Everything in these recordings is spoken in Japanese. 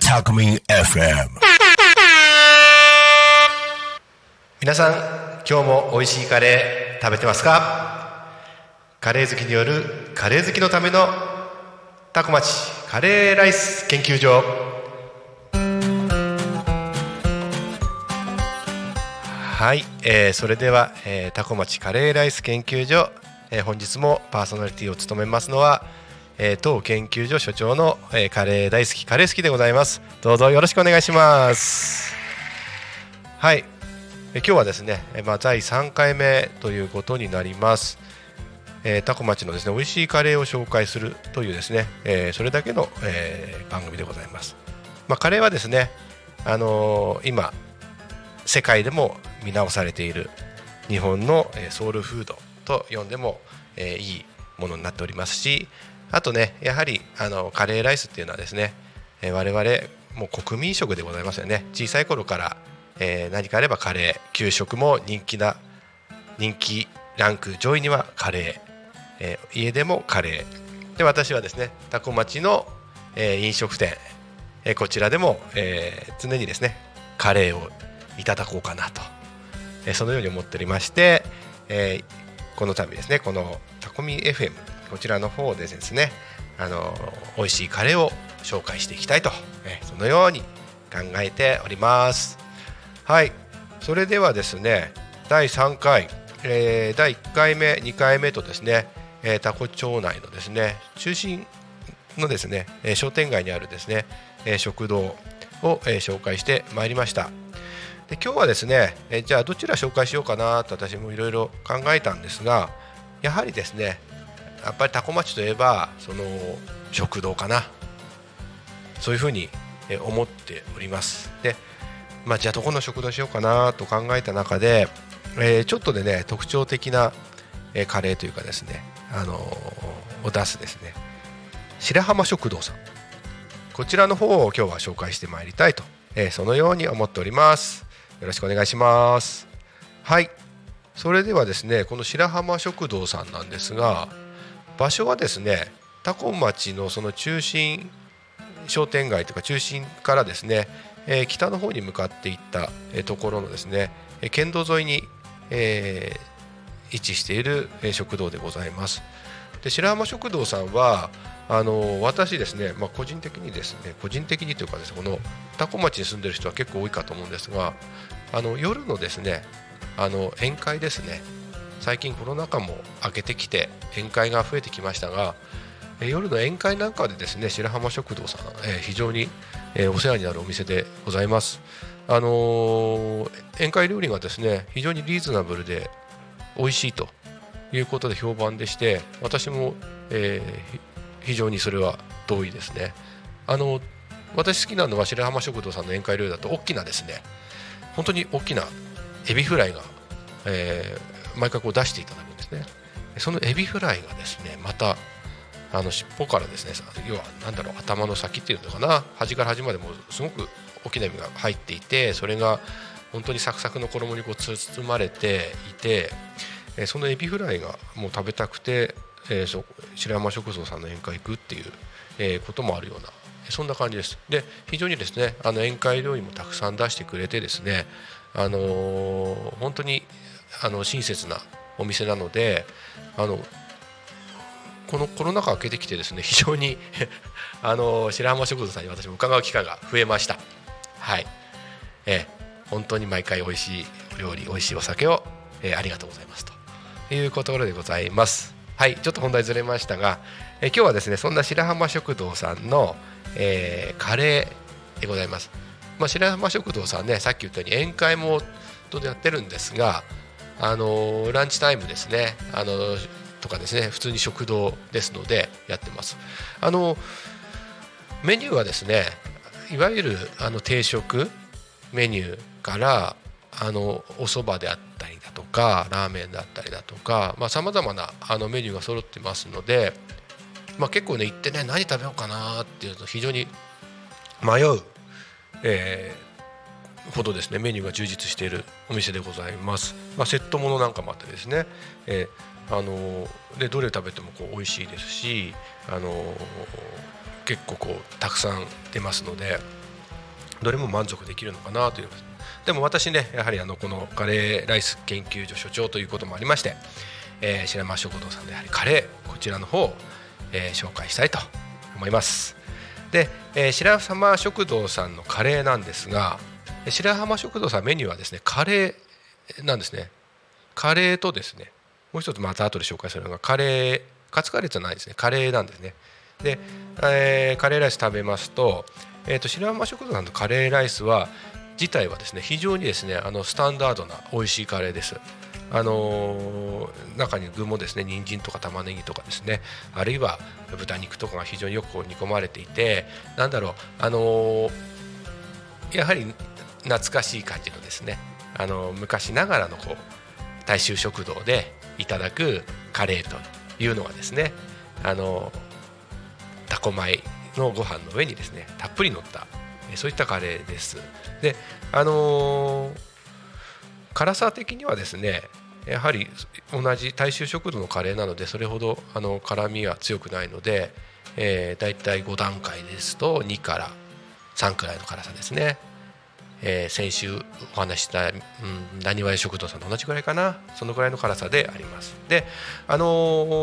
タコミン FM 皆さん今日も美味しいカレー食べてますか？カレー好きによるカレー好きのためのタコ町カレーライス研究所。はい、えーそれでは、えータコ町カレーライス研究所、えー本日もパーソナリティを務めますのは、えー当研究所所長の、えーカレー大好きカレー好きでございます。どうぞよろしくお願いします。はいえ今日はですね、えまあ、第3回目ということになります、えータコ町のですね美味しいカレーを紹介するというですね、えーそれだけの、えー番組でございます、まあ、カレーはですね、あのー今世界でも見直されている日本のソウルフードと呼んでも、いいものになっておりますしあとねやはりあのカレーライスっていうのはですね、我々もう国民食でございますよね。小さい頃から、え何かあればカレー給食も人気な人気ランク上位にはカレー、え家でもカレー。で私はですね多古町の、え飲食店、えこちらでも、え常にですねカレーをいただこうかなと、えーそのように思っておりまして、えーこの度ですねこのタコミ FM こちらの方でですねあの美味しいカレーを紹介していきたいと、えーそのように考えております。はい。それではですね第3回、えー第1回目2回目とですね、えー、タコ町内のですね中心のですね、え商店街にあるですね、え食堂を、え紹介してまいりました。で今日はですね、えじゃあどちら紹介しようかなと私もいろいろ考えたんですがやはりですねやっぱり多古町といえばその食堂かな。そういうふうに思っております。で、まあ、じゃあどこの食堂しようかなと考えた中で、えーちょっとでね特徴的な、カレーというかですね、あのーを出すですね。白浜食堂さん。こちらの方を今日は紹介してまいりたいと、えーそのように思っております。よろしくお願いします。はい。それではですねこの白浜食堂さんなんですが場所はですね多古町のその中心商店街というか中心からですね、えー北の方に向かっていった、えところのですねえ県道沿いに、えー位置している、食堂でございます。で白浜食堂さんはあの私ですね、まあ、個人的にですね個人的にというかですねこの多古町に住んでる人は結構多いかと思うんですがあの夜のですねあの宴会ですね最近コロナ禍も明けてきて宴会が増えてきましたが夜の宴会なんかでですね白浜食堂さん、えー非常に、えーお世話になるお店でございます。あのー宴会料理がですね非常にリーズナブルで美味しいということで評判でして私も、えー非常にそれは同意ですね。あの私好きなのは白浜食堂さんの宴会料理だと大きなですね本当に大きなエビフライが、えー毎回こう出していただくんですね。そのエビフライがですねまたあの尻尾からですね要はなんだろう頭の先っていうのかな端から端までもすごく大きなエビが入っていてそれが本当にサクサクの衣にこう包まれていて、えそのエビフライがもう食べたくて、えーそ白山食堂さんの宴会行くっていう、えこともあるようなそんな感じです。で非常にですねあの宴会料理もたくさん出してくれてですねあのー本当にあの親切なお店なのであのこのコロナ禍明けてきてですね 非常に あの白浜食堂さんに私も伺う機会が増えました。はい。え本当に毎回美味しいお料理美味しいお酒を、えありがとうございますと。いうところでございます。はいちょっと本題ずれましたが、え今日はですねそんな白浜食堂さんの、えーカレーでございます。まあ、白浜食堂さんねさっき言ったように宴会もとやってるんですがあのランチタイムですねあのとかですね普通に食堂ですのでやってます。あのメニューはですねいわゆるあの定食メニューからあのお蕎麦であったりとかラーメンだったりだとかさまざ、まなあのメニューが揃ってますので、まあ、結構ね行ってね何食べようかなっていうと非常に迷う、えーほどですねメニューが充実しているお店でございます、まあ、セットものなんかもあってですね、えー、あのでどれ食べてもこう美味しいですし、あの結構こうたくさん出ますのでどれも満足できるのかなというでも私ねやはりあのこのカレーライス研究所所長ということもありまして、えー、白間食堂さんでやはりカレーこちらの方を、えー、紹介したいと思います。で、えー、白浜食堂さんのカレーなんですが白浜食堂さんメニューはですねカレーなんですね。カレーとですねもう一つまた後で紹介するのがカレーカツカレーじゃないですねカレーなんですね。で、えー、カレーライス食べますと,、えーと、白浜食堂さんのカレーライスは自体はですね非常にですねあのスタンダードな美味しいカレーです。あのー、中に具もですね人参とか玉ねぎとかですねあるいは豚肉とかが非常によく煮込まれていてなんだろうあのー、やはり懐かしい感じのですねあのー、昔ながらのこう大衆食堂でいただくカレーというのはですねあのタコ米のご飯の上にですねたっぷり乗ったそういったカレーです。であのー、辛さ的にはですねやはり同じ大衆食堂のカレーなのでそれほどあの辛みは強くないので、えー、だいたい5段階ですと2から3くらいの辛さですね、えー、先週お話したなにわ屋食堂さんと同じくらいかな。そのぐらいの辛さであります。であの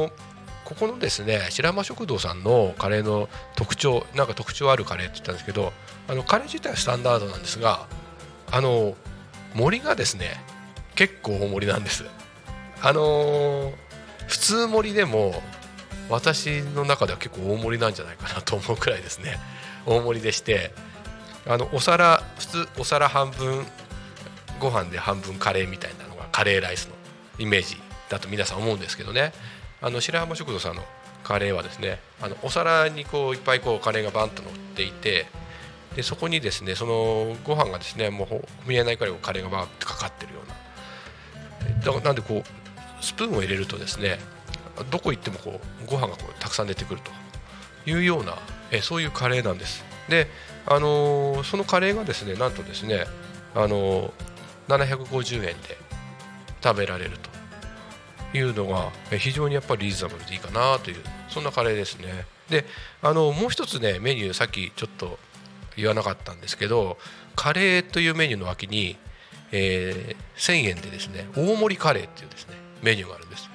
ーここのですね白浜食堂さんのカレーの特徴なんか特徴あるカレーって言ったんですけどあのカレー自体はスタンダードなんですがあの盛りがですね結構大盛りなんです。あの普通盛りでも私の中では結構大盛りなんじゃないかなと思うくらいですね。大盛りでしてあのお皿普通お皿半分ご飯で半分カレーみたいなのがカレーライスのイメージだと皆さん思うんですけどね。あの白浜食堂さんのカレーはですねあのお皿にこういっぱいこうカレーがバンと乗っていてでそこにですねそのご飯がですねもう見えないくらいカレーがバーッとかかってるような。だからなんでこうスプーンを入れるとですねどこ行ってもこうご飯がこうたくさん出てくると。いうようなえそういうカレーなんです。であのー、そのカレーがですねなんとですねあのー、750円で食べられると。いうのが非常にやっぱりリーズナブルでいいかなというそんなカレーですね。であのもう一つねメニューさっきちょっと言わなかったんですけどカレーというメニューの脇に、えー、1000円でですね大盛りカレーっていうですねメニューがあるんです。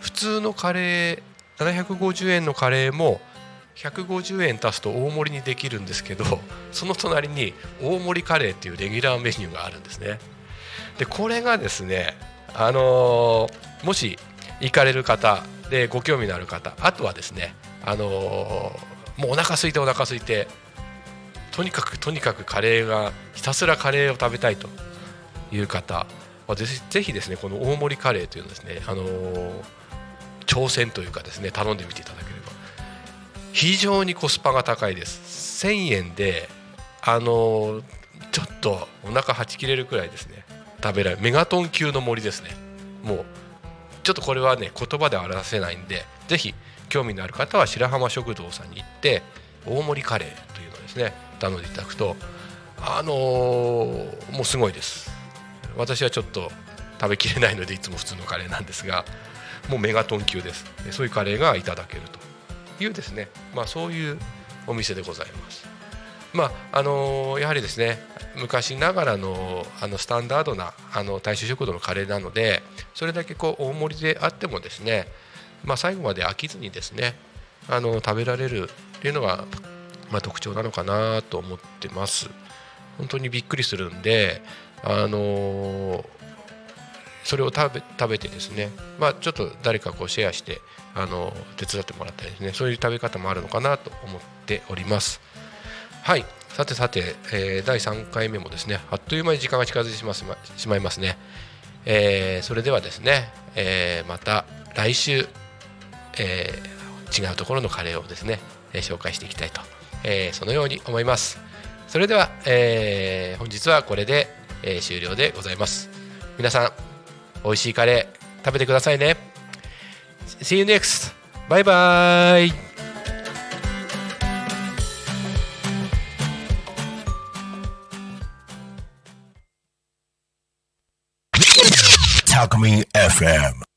普通のカレー750円のカレーも150円足すと大盛りにできるんですけどその隣に大盛りカレーっていうレギュラーメニューがあるんですね。でこれがですねあのーもし行かれる方でご興味のある方あとはですねあの、もうお腹空いてお腹空いてとにかくとにかくカレーがひたすらカレーを食べたいという方はぜぜひですねこの大盛りカレーというのですね、あのー、挑戦というかですね頼んでみていただければ非常にコスパが高いです。1000円であの、ちょっとお腹はち切れるくらいですね食べられるメガトン級の森ですね。もうちょっとこれはね言葉で表せないんでぜひ興味のある方は白浜食堂さんに行って大盛りカレーというのをですね頼んでいただくとあのー、もうすごいです。私はちょっと食べきれないのでいつも普通のカレーなんですがもうメガトン級です。そういうカレーがいただけるというですねまあそういうお店でございます。まああの、やはりですね昔ながらのあのスタンダードなあの大衆食堂のカレーなのでそれだけこう大盛りであってもですね、まあ、最後まで飽きずにですねあの食べられるっていうのが、まあ、特徴なのかなと思ってます。本当にびっくりするんであのそれを食べ食べてですね、まあ、ちょっと誰かこうシェアしてあの手伝ってもらったりですねそういう食べ方もあるのかなと思っております。はい。さてさて、えー、第3回目もですねあっという間に時間が近づいてしましまいますね、えー、それではですね、えー、また来週、えー、違うところのカレーをですね、え、紹介していきたいと、えー、そのように思います。それでは、えー、本日はこれで、えー、終了でございます。皆さん美味しいカレー食べてくださいね。See you next! バイバーイ Alchemy FM.